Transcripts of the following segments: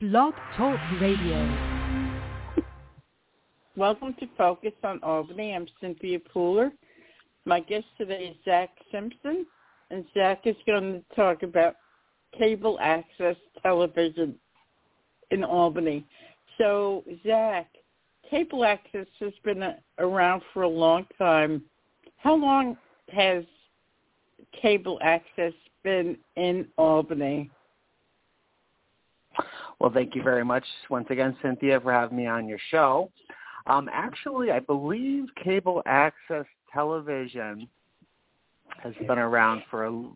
Blog Talk Radio. Welcome to Focus on Albany. I'm Cynthia Pooler. My guest today is Zach Simpson, and Zach is going to talk about cable access television in Albany. So, Zach, cable access has been around for a long time. How long has cable access been in Albany? Well, thank you very much once again, Cynthia, for having me on your show. Um, actually, I believe cable access television has been around for a,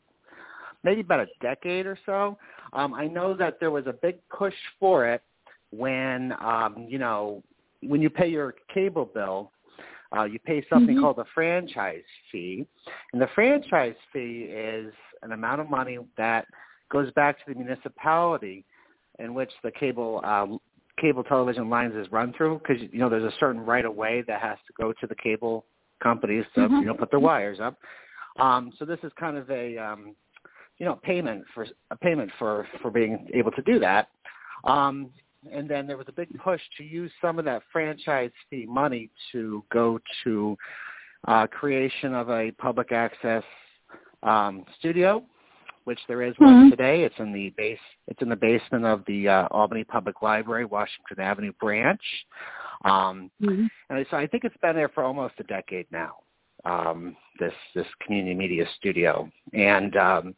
maybe about a decade or so. Um, I know that there was a big push for it when, um, you know, when you pay your cable bill, uh, you pay something mm-hmm. called a franchise fee, and the franchise fee is an amount of money that goes back to the municipality in which the cable um, cable television lines is run through because you know there's a certain right of way that has to go to the cable companies to mm-hmm. you know put their wires up. Um, so this is kind of a um, you know payment for a payment for for being able to do that. Um, and then there was a big push to use some of that franchise fee money to go to uh, creation of a public access um, studio, which there is one mm-hmm. today. It's in the base. It's in the basement of the uh, Albany Public Library, Washington Avenue branch. Um, mm-hmm. And so I think it's been there for almost a decade now. Um, this this community media studio, and um,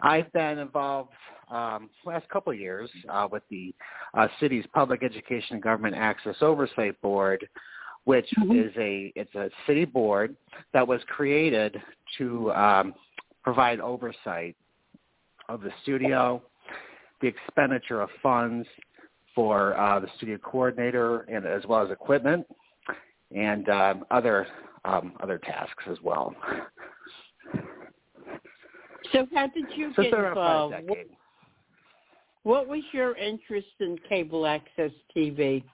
I've been involved um, last couple of years uh, with the uh, city's Public Education and Government Access Oversight Board, which mm-hmm. is a it's a city board that was created to um, provide oversight of the studio, the expenditure of funds for uh, the studio coordinator, and as well as equipment and um, other um, other tasks as well. So how did you so get involved? What was your interest in cable access TV?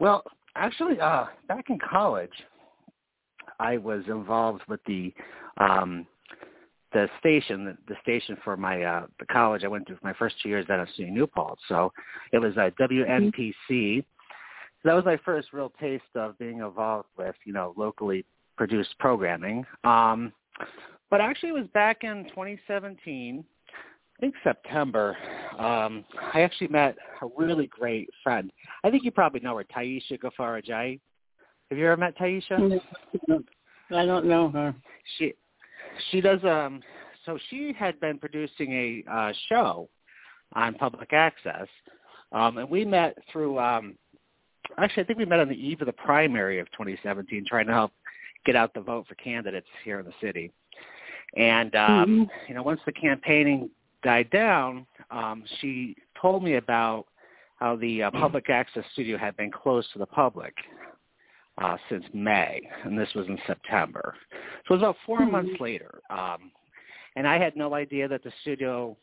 Well, actually, uh, back in college, I was involved with the um, the station, the, the station for my uh, the college I went to for my first two years at SUNY New Paltz. So it was a WNPC. Mm-hmm. So that was my first real taste of being involved with you know locally produced programming. Um, but actually, it was back in 2017 I think September, um, I actually met a really great friend. I think you probably know her, Taisha Gafarajai. Have you ever met Taisha? I don't know her. She she does um so she had been producing a uh show on public access. Um and we met through um actually I think we met on the eve of the primary of 2017 trying to help get out the vote for candidates here in the city. And um, mm-hmm. you know, once the campaigning died down, um, she told me about how the uh, public access studio had been closed to the public uh, since May, and this was in September. So it was about 4 mm-hmm. months later, um, and I had no idea that the studio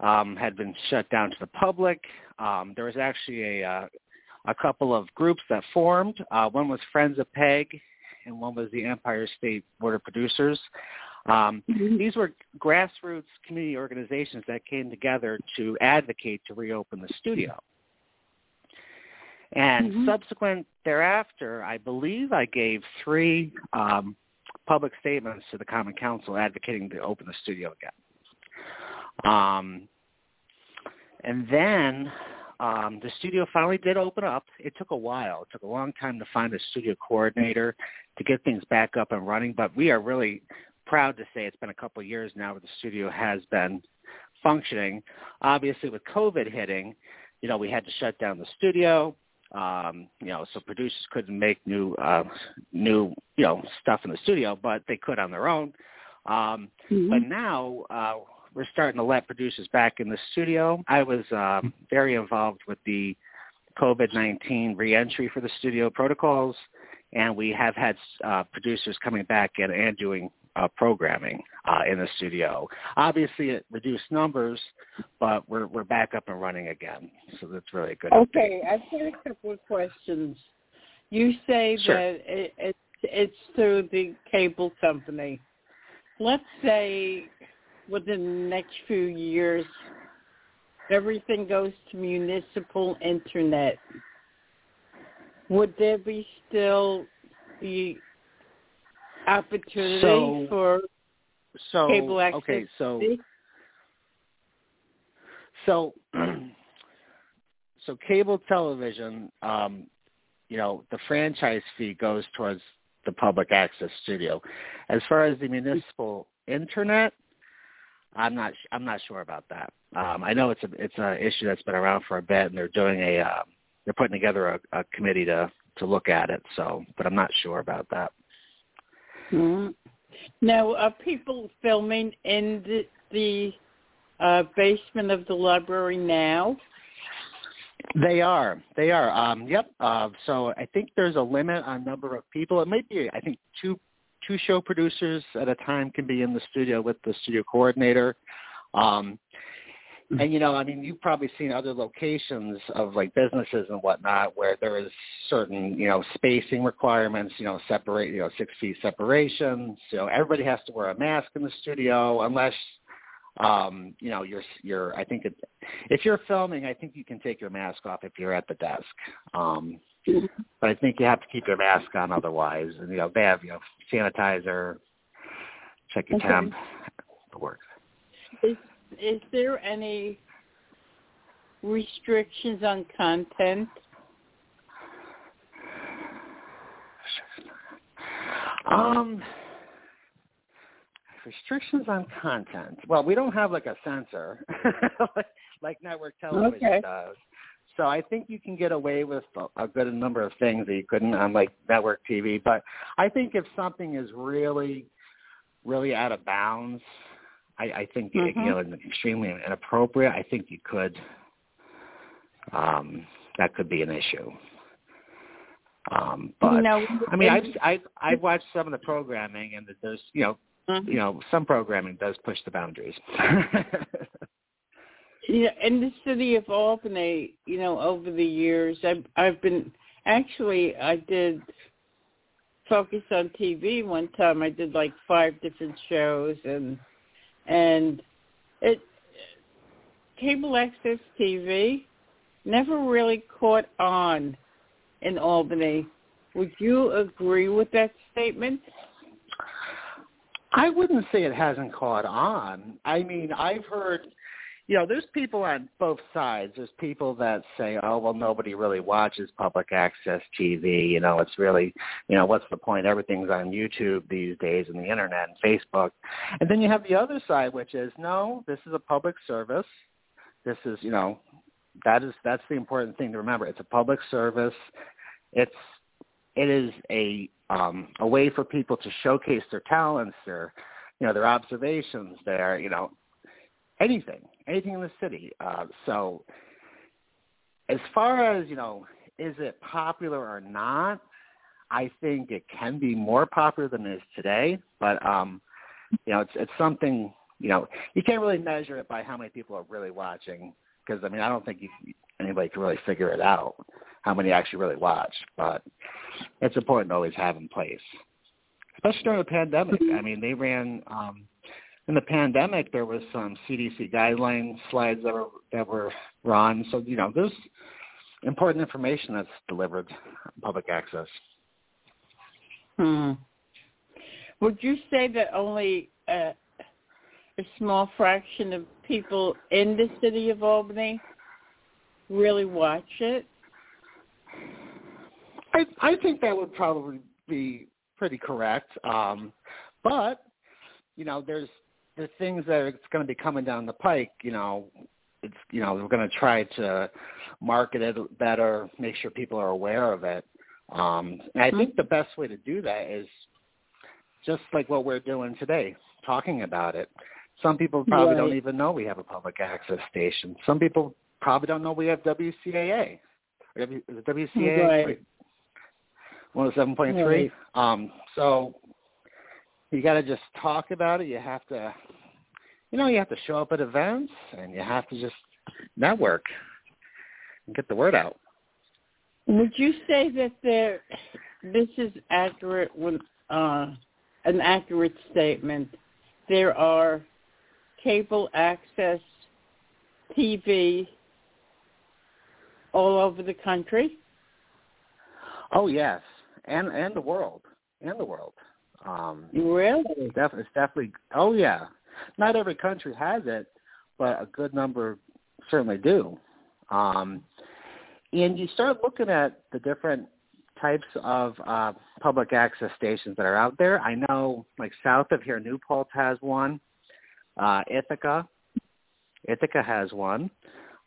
um, had been shut down to the public. Um, there was actually a uh, a couple of groups that formed. Uh, one was Friends of Peg, and one was the Empire State Board of Producers. Um, mm-hmm. These were grassroots community organizations that came together to advocate to reopen the studio. And mm-hmm. subsequent thereafter, I believe I gave three um, public statements to the Common Council advocating to open the studio again. Um, and then um, the studio finally did open up. It took a while. It took a long time to find a studio coordinator to get things back up and running, but we are really proud to say it's been a couple of years now where the studio has been functioning. Obviously, with COVID hitting, you know, we had to shut down the studio. Um, you know, so producers couldn't make new, uh, new, you know, stuff in the studio, but they could on their own. Um, mm-hmm. But now uh, we're starting to let producers back in the studio. I was um, very involved with the COVID-19 reentry for the studio protocols, and we have had uh, producers coming back and, and doing uh, programming uh, in the studio. Obviously, it reduced numbers, but we're we're back up and running again, so that's really good. Okay, I've got a couple of questions. You say sure. that it, it's it's through the cable company. Let's say within the next few years, everything goes to municipal internet, would there be still the opportunity So- for So cable access? okay, so so so cable television, um, you know, the franchise fee goes towards the public access studio. As far as the municipal internet, I'm not I'm not sure about that. Um, I know it's a it's an issue that's been around for a bit, and they're doing a uh, they're putting together a, a committee to to look at it. So, but I'm not sure about that. Mhm. Now, are people filming in the, the uh, basement of the library now? They are. They are. Um, yep. Uh, so I think there's a limit on number of people. It might be. I think two two show producers at a time can be in the studio with the studio coordinator. Um, and you know, I mean, you've probably seen other locations of like businesses and whatnot where there is certain, you know, spacing requirements. You know, separate, you know, six feet separation. So everybody has to wear a mask in the studio unless um you know you're you're i think it, if you're filming i think you can take your mask off if you're at the desk um but i think you have to keep your mask on otherwise and you know they have you know sanitizer check your Okay. temp it works Is is there any restrictions on content? um restrictions on content well we don't have like a censor like, like network television Okay. does so I think you can get away with a, a good number of things that you couldn't on like network TV. But I think if something is really, really out of bounds, I, I think Mhm. you know, extremely inappropriate. I think you could. Um, that could be an issue. Um, but know, I mean, I've I've I've watched some of the programming, and there's you know Mhm. you know some programming does push the boundaries. Yeah, in the city of Albany, you know, over the years, I've I've been actually I did focus on TV one time. I did like five different shows, and and it cable access TV never really caught on in Albany. Would you agree with that statement? I wouldn't say it hasn't caught on. I mean, I've heard, you know, there's people on both sides. There's people that say, oh, well, nobody really watches public access TV. You know, it's really, you know, what's the point? Everything's on YouTube these days and the internet and Facebook. And then you have the other side, which is, no, this is a public service. This is, you know, that is that's the important thing to remember. It's a public service. It's it is a um, a way for people to showcase their talents, their you know their observations, their you know anything, anything in the city. Uh, so as far as you know, is it popular or not? I think it can be more popular than it is today, but um, you know it's it's something you know you can't really measure it by how many people are really watching because I mean I don't think you, anybody can really figure it out how many actually really watch, but it's important to always have in place, especially during the pandemic. I mean, they ran um, in the pandemic. There was some CDC guideline slides that were that were run, so you know there's important information that's delivered public access. Hmm. Would you say that only uh, a small fraction of people in the city of Albany really watch it? I I think that would probably be pretty correct. Um, but you know, there's the things that are going to be coming down the pike. You know, it's you know we're going to try to market it better, make sure people are aware of it. Um, and I think the best way to do that is just like what we're doing today, talking about it. Some people probably don't even know we have a public access station. Some people probably don't know we have WCAA. W, WCAA? Right. Wait. 107.3. Um, so you got to just talk about it. You have to, you know, you have to show up at events and you have to just network and get the word out. Would you say that there, this is accurate when, uh, an accurate statement? There are cable access TV all over the country? Oh yes, and and the world, and the world. Um, really? It's, def- it's definitely. Oh yeah, not every country has it, but a good number certainly do. Um, and you start looking at the different types of uh, public access stations that are out there. I know, like south of here, New Paltz has one. Uh, Ithaca, Ithaca has one.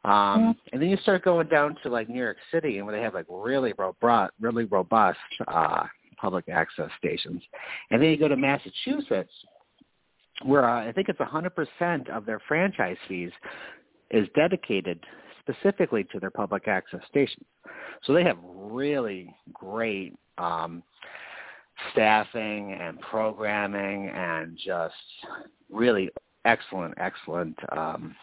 Um, and then you start going down to like New York City, and where they have like really robust, really robust uh, public access stations. And then you go to Massachusetts, where uh, I think it's 100% of their franchise fees is dedicated specifically to their public access stations. So they have really great um, staffing and programming and just really excellent, excellent um,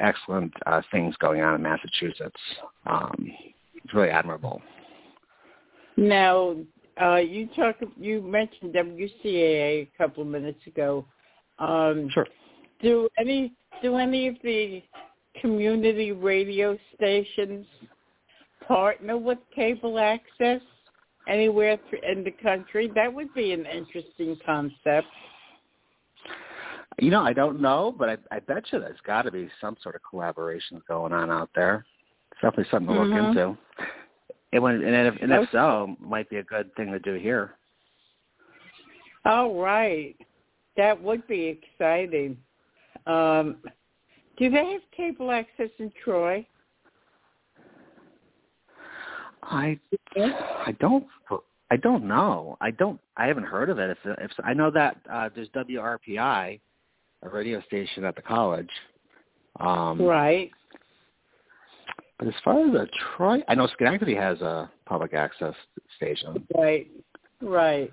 excellent uh, things going on in Massachusetts. Um, it's really admirable. Now, uh, you talk. You mentioned WCAA a couple of minutes ago. Um, sure. Do any do any of the community radio stations partner with cable access anywhere in the country? That would be an interesting concept. You know, I don't know, but I, I bet you there's got to be some sort of collaboration going on out there. It's definitely something to look mm-hmm. into. And, when, and if, and if so, might be a good thing to do here. All right. That would be exciting. Um, do they have cable access in Troy? I I don't I don't know. I don't I haven't heard of it. If if I know that uh, there's WRPI, a radio station at the college. Um, right. But as far as a Troy, I know Schenectady has a public access station. Right. Right.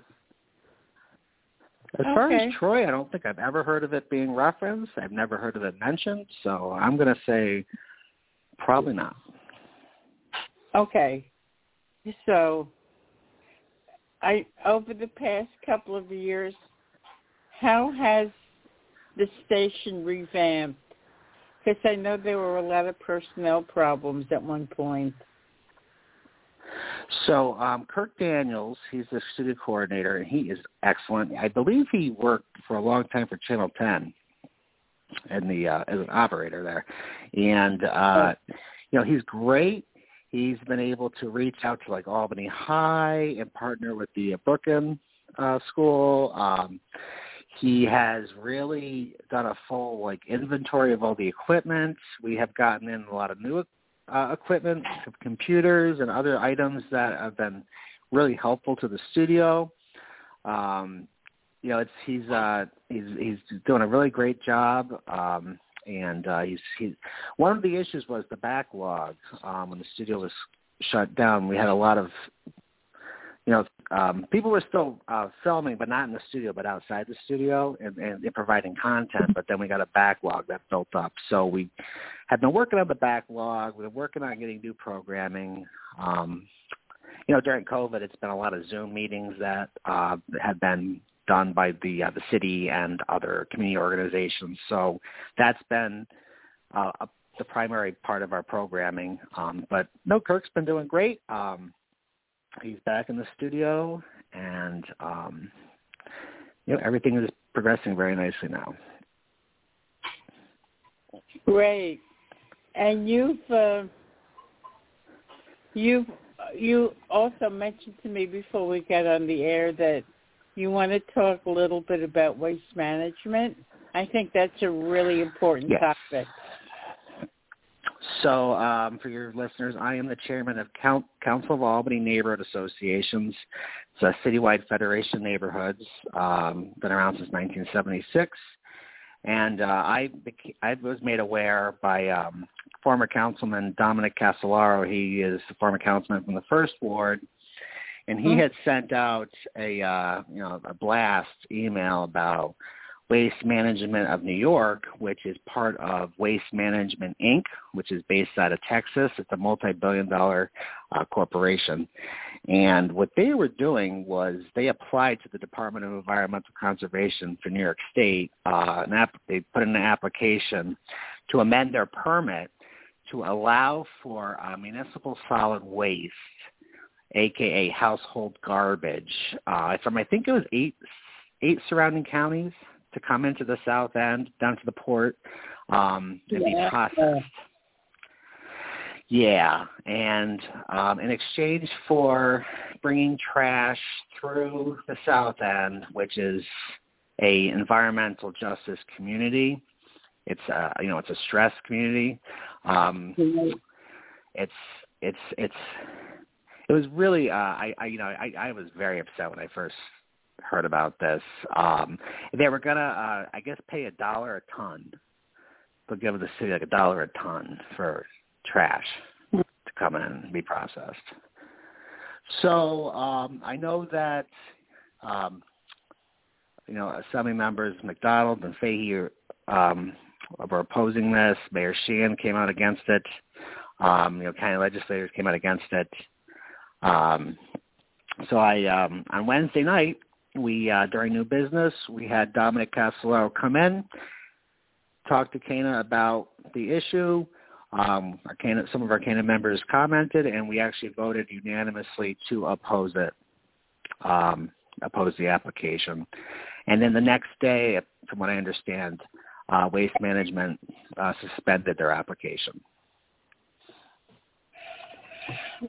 As okay. far as Troy, I don't think I've ever heard of it being referenced. I've never heard of it mentioned, so I'm going to say probably not. Okay. So, I over the past couple of years, how has the station revamped? Because I know there were a lot of personnel problems at one point. So um, Kirk Daniels, he's the studio coordinator, and he is excellent. I believe he worked for a long time for Channel 10 and the uh, as an operator there, and uh, you know he's great. He's been able to reach out to like Albany High and partner with the Brooklyn uh, school. Um, he has really done a full like inventory of all the equipment. We have gotten in a lot of new uh, equipment, computers, and other items that have been really helpful to the studio. Um, you know, it's he's uh, he's he's doing a really great job. Um, and uh, he's he's one of the issues was the backlog um, when the studio was shut down. We had a lot of um, people were still uh, filming, but not in the studio, but outside the studio and, and, and providing content. But then we got a backlog that built up. So we have been working on the backlog. Been working on getting new programming. Um, you know, during COVID, it's been a lot of Zoom meetings that uh, have been done by the uh, the city and other community organizations. So that's been uh, a, the primary part of our programming. Um, but no, Kirk's been doing great. Um, he's back in the studio, and um, you know everything is progressing very nicely now. Great, and you've uh, you've you also mentioned to me before we got on the air that you want to talk a little bit about waste management. I think that's a really important yes. topic. So, um, for your listeners, I am the chairman of Council of Albany Neighborhood Associations. It's a citywide federation of neighborhoods, um, been around since 1976. And uh, I, I was made aware by um, former councilman Dominic Calsolaro. He is the former councilman from the first ward, and he mm-hmm. had sent out a uh, you know a blast email about Waste Management of New York, which is part of Waste Management Inc., which is based out of Texas. It's a multi-billion dollar uh, corporation. And what they were doing was they applied to the Department of Environmental Conservation for New York State. Uh, an app, they put in an application to amend their permit to allow for uh, municipal solid waste, aka household garbage, uh, from I think it was eight eight surrounding counties to come into the south end down to the port um, and Yeah. be processed. Yeah, and um, in exchange for bringing trash through the south end, which is a environmental justice community, it's a you know it's a stress community. Um, it's it's it's it was really uh, I, I you know I, I was very upset when I first heard about this. Um, they were gonna uh, I guess pay a dollar a ton. They'll give the city like a dollar a ton for trash to come in and be processed. So um, I know that um, you know assembly members McDonald and Fahy um, were opposing this. Mayor Sheehan came out against it. Um, you know, county legislators came out against it. Um, so I um, on Wednesday night we uh, during new business we had Dominic Calsolaro come in, talk to Cana about the issue. Um, our some of our Cana members commented, and we actually voted unanimously to oppose it, um, oppose the application. And then the next day, from what I understand, uh, Waste Management uh, suspended their application.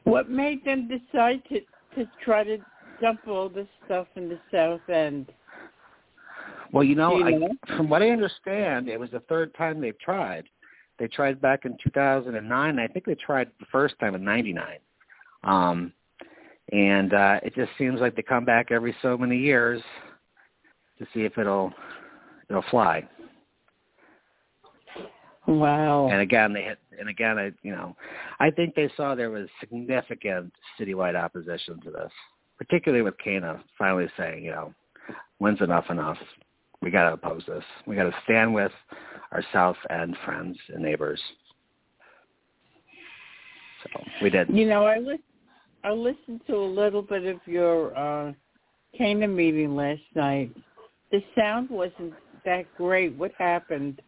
What made them decide to to try to dump all this stuff in the south end? Well, you know, you I, from what I understand, it was the third time they've tried. They tried back in 2009. And I think they tried the first time in '99. Um, and uh, it just seems like they come back every so many years to see if it'll it'll fly. Wow. And again, they hit. And again, I you know, I think they saw there was significant citywide opposition to this, particularly with Cana finally saying, you know, when's enough enough? We got to oppose this. We got to stand with our South End friends and neighbors. So we did. You know, I lis- I listened to a little bit of your uh Cana meeting last night. The sound wasn't that great. What happened?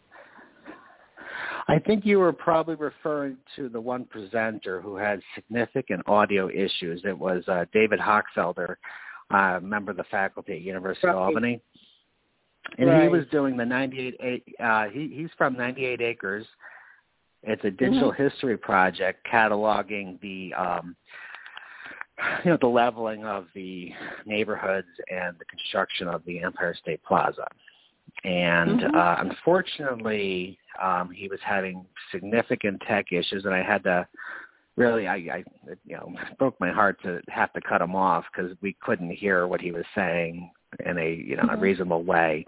I think you were probably referring to the one presenter who had significant audio issues. It was uh, David Hochfelder, uh, member of the faculty at University of Albany. And he was doing the 98, a- uh, he, he's from 98 Acres. It's a digital history project cataloging the, um, you know, the leveling of the neighborhoods and the construction of the Empire State Plaza. And Mhm. uh, unfortunately, um, he was having significant tech issues, and I had to really, I, I you know, it broke my heart to have to cut him off because we couldn't hear what he was saying in a you know a Mhm. reasonable way.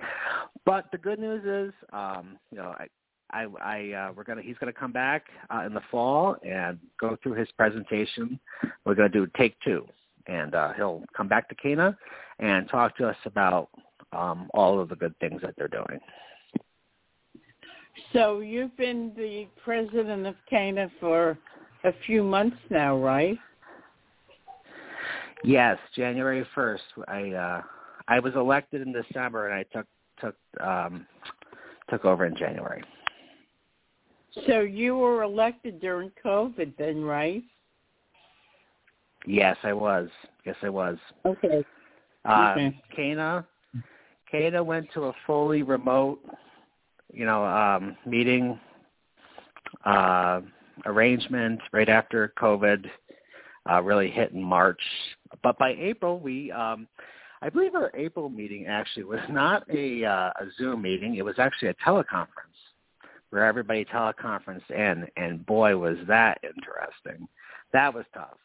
But the good news is, um, you know, I. I, I uh, we're gonna he's gonna come back uh, in the fall and go through his presentation. We're gonna do take two, and uh, he'll come back to Cana and talk to us about um, all of the good things that they're doing. So you've been the president of Cana for a few months now, right? Yes, January first. I uh, I was elected in December, and I took took um, took over in January. So you were elected during COVID then, right? Yes, I was. Yes, I was. Okay. Uh, Okay. Cana, Cana went to a fully remote, you know, um, meeting uh, arrangement right after COVID uh, really hit in March. But by April, we, um, I believe our April meeting actually was not a, uh, a Zoom meeting. It was actually a teleconference where everybody teleconferenced in, and boy, was that interesting. That was tough.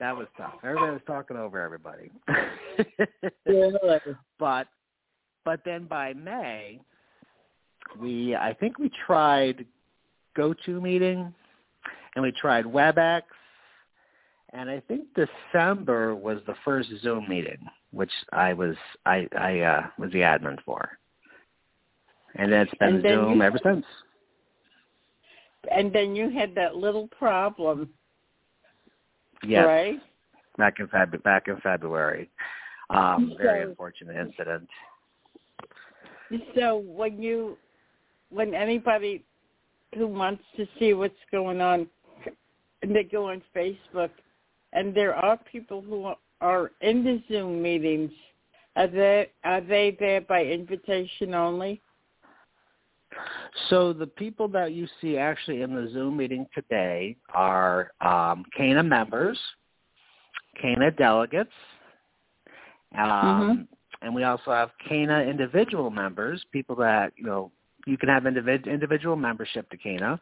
That was tough. Everybody was talking over everybody. but but then by May, we I think we tried GoToMeeting, and we tried WebEx, and I think December was the first Zoom meeting, which I was I I uh, was the admin for, and then it's been Zoom you- ever since. And then you had that little problem, Yes, right? back in Feb- back in February. Um, very unfortunate incident. So when you, when anybody who wants to see what's going on, and they go on Facebook, and there are people who are in the Zoom meetings. Are they are they there by invitation only? So the people that you see actually in the Zoom meeting today are um, CANA members, CANA delegates, um, mm-hmm. and we also have CANA individual members, people that you know you can have individ- individual membership to CANA,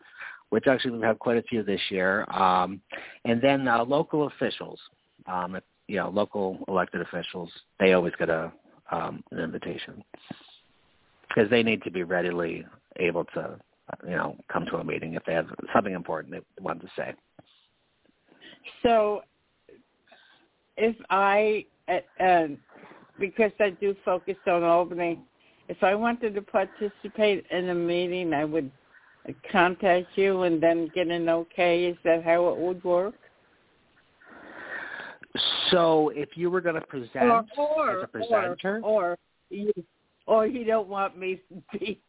which actually we have quite a few this year, um, and then uh, local officials. Um, you know, local elected officials, they always get a um, an invitation because they need to be readily able to, you know, come to a meeting if they have something important they want to say. So, if I, uh, uh, because I do focus on Albany, if I wanted to participate in a meeting, I would contact you and then get an okay. Is that how it would work? So, if you were going to present or, or, as a presenter, or, or you, or you don't want me to be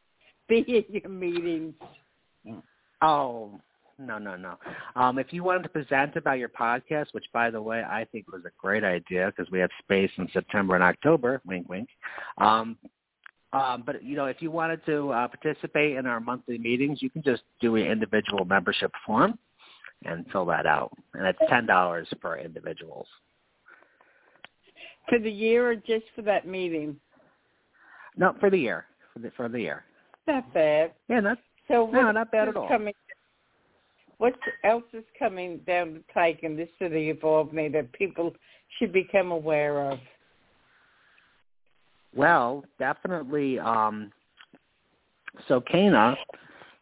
be in your meetings. Oh, no, no, no. Um, if you wanted to present about your podcast, which by the way I think was a great idea because we have space in September and October, wink, wink. Um, um, but you know, if you wanted to uh, participate in our monthly meetings, you can just do an individual membership form and fill that out, and it's ten dollars per individuals. For the year or just for that meeting? No, for the year. For the for the year. Not bad. Yeah, not so no, not bad at all. Coming, what else is coming down the pike in the city of Albany that people should become aware of? Well, definitely. Um, so Cana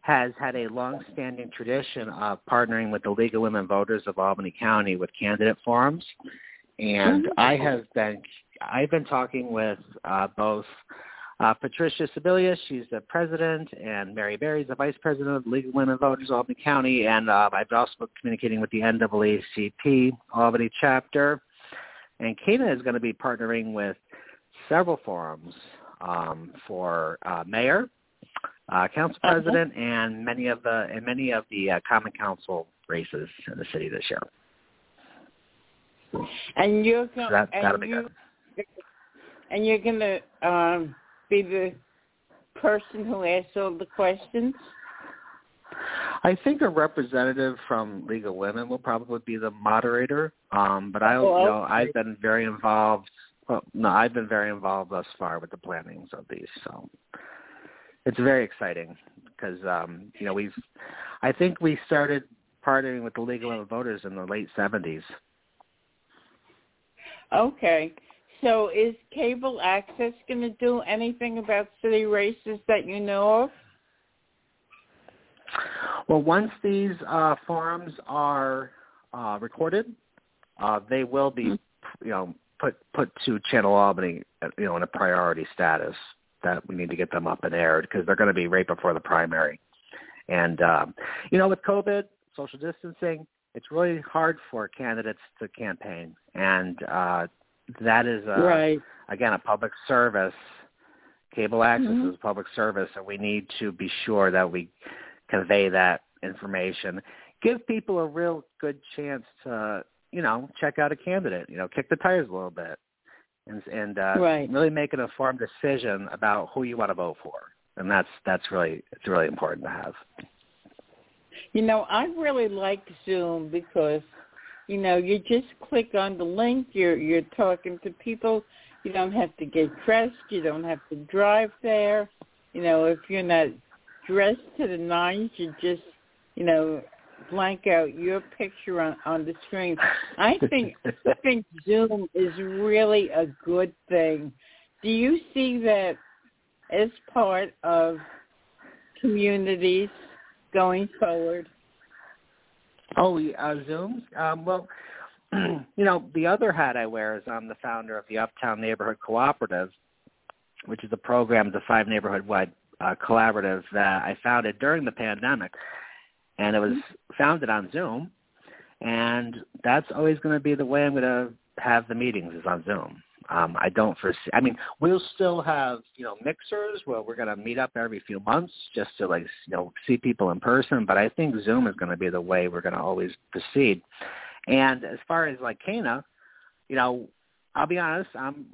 has had a long-standing tradition of partnering with the League of Women Voters of Albany County with candidate forums, and mm-hmm. I have been I've been talking with uh, both uh, Patricia Sibilia, she's the president, and Mary Berry is the vice president of the League of Women Voters, Albany County, and uh, I've also been communicating with the NAACP Albany chapter. And Cana is going to be partnering with several forums um, for uh, mayor, uh, council president, and many of the and many of the uh, common council races in the city this year. And you're going so that, and, you, and you're going to um, be the person who asks all the questions? I think a representative from League of Women will probably be the moderator. Um, but I, you know, I've been very involved. Well, no, I've been very involved thus far with the plannings of these. So it's very exciting because um, you know we've. I think we started partnering with the League of Women Voters in the late '70s. Okay. So is cable access going to do anything about city races that you know of? Well, once these uh, forums are uh, recorded, uh, they will be, mm-hmm. you know, put put to Channel Albany, you know, in a priority status that we need to get them up and aired because they're going to be right before the primary. And um, you know, with COVID, social distancing, it's really hard for candidates to campaign, and uh, that is a, right. again a public service. Cable access mm-hmm. is a public service, and we need to be sure that we convey that information. Give people a real good chance to, you know, check out a candidate. You know, kick the tires a little bit, and and uh, right. really make an informed decision about who you want to vote for. And that's that's really it's really important to have. You know, I really like Zoom because you know, you just click on the link. You're you're talking to people. You don't have to get dressed. You don't have to drive there. You know, if you're not dressed to the nines, you just, you know, blank out your picture on on the screen. I think I think Zoom is really a good thing. Do you see that as part of communities going forward? Oh, uh, Zooms. Um, well, you know, the other hat I wear is I'm the founder of the Uptown Neighborhood Cooperative, which is a program, the five neighborhood-wide uh, collaborative that I founded during the pandemic, and it was founded on Zoom. And that's always going to be the way I'm going to have the meetings is on Zoom. Um, I don't foresee. I mean, we'll still have you know mixers where we're going to meet up every few months just to like you know see people in person. But I think Zoom is going to be the way we're going to always proceed. And as far as like Cana, you know, I'll be honest, I'm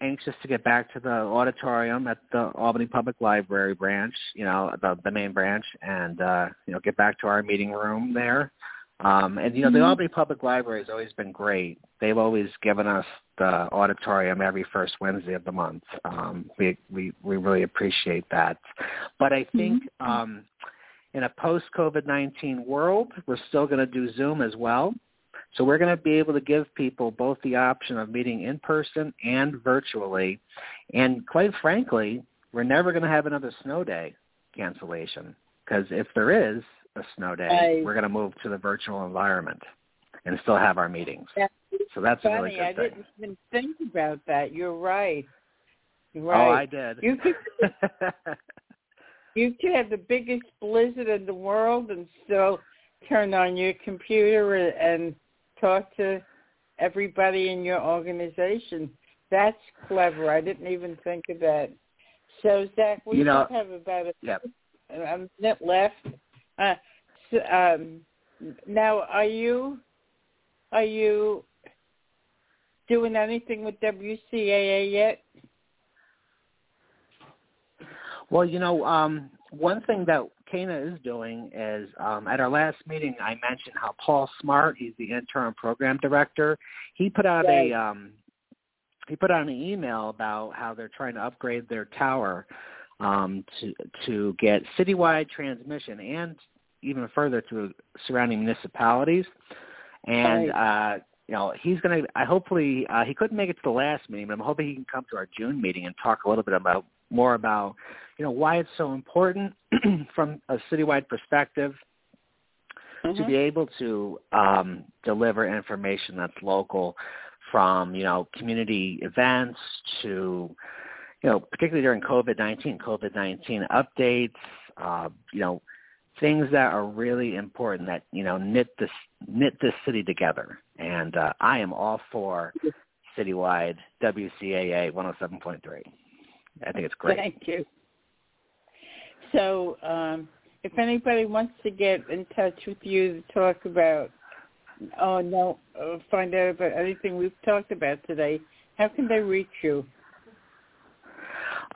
anxious to get back to the auditorium at the Albany Public Library branch, you know, the the main branch, and uh, you know, get back to our meeting room there. Um, and you know, mm-hmm. the Albany Public Library has always been great. They've always given us the auditorium every first Wednesday of the month. Um, we we we really appreciate that. But I think mm-hmm. um, in a post COVID nineteen world, we're still going to do Zoom as well. So we're going to be able to give people both the option of meeting in person and virtually. And quite frankly, we're never going to have another snow day cancellation because if there is a snow day, we're going to move to the virtual environment and still have our meetings. That's so that's funny. a really good I thing. didn't even think about that. You're right. You're Oh. I did. You could you could have the biggest blizzard in the world and still turn on your computer and talk to everybody in your organization. That's clever. I didn't even think of that. So Zach, we You know- have about a, yep. a minute left. Uh, so, um, now, are you are you doing anything with WCAA yet? Well, you know, um, one thing that Cana is doing is um, at our last meeting, I mentioned how Paul Smart, he's the interim program director, he put out Right. a um, he put out an email about how they're trying to upgrade their tower um, to to get citywide transmission and even further to surrounding municipalities. And uh, you know, he's going to. I hopefully uh, he couldn't make it to the last meeting, but I'm hoping he can come to our June meeting and talk a little bit about more about you know why it's so important from a citywide perspective to Mhm. be able to um, deliver information that's local from you know community events to you know particularly during COVID nineteen COVID nineteen updates uh, you know things that are really important that you know knit this knit this city together and uh, I am all for citywide WCAA one hundred seven point three. I think it's great. Thank you. So, um, if anybody wants to get in touch with you to talk about, oh no, uh, find out about anything we've talked about today, how can they reach you?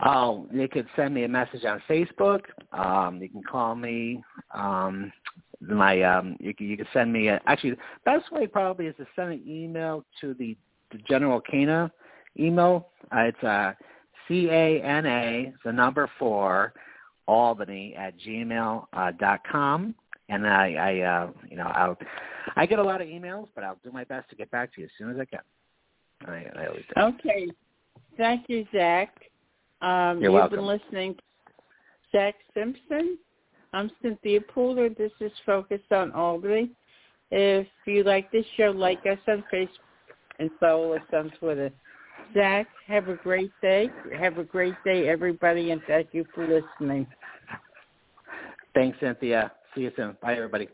Oh, you could send me a message on Facebook. Um, you can call me. Um, my um, you you can send me a, actually the best way probably is to send an email to the, the General Cana email. Uh, it's uh, C A N A the number four Albany at gmail uh, dot com. And I, I uh, you know, I'll, I get a lot of emails, but I'll do my best to get back to you as soon as I can. I, I always do. Okay. Thank you, Zach. Um, You're you've been listening to Zach Simpson. I'm Cynthia Pooler. This is Focused on Albany. If you like this show, like us on Facebook and follow us on Twitter. Zach, have a great day. Have a great day, everybody, and thank you for listening. Thanks, Cynthia. See you soon. Bye, everybody.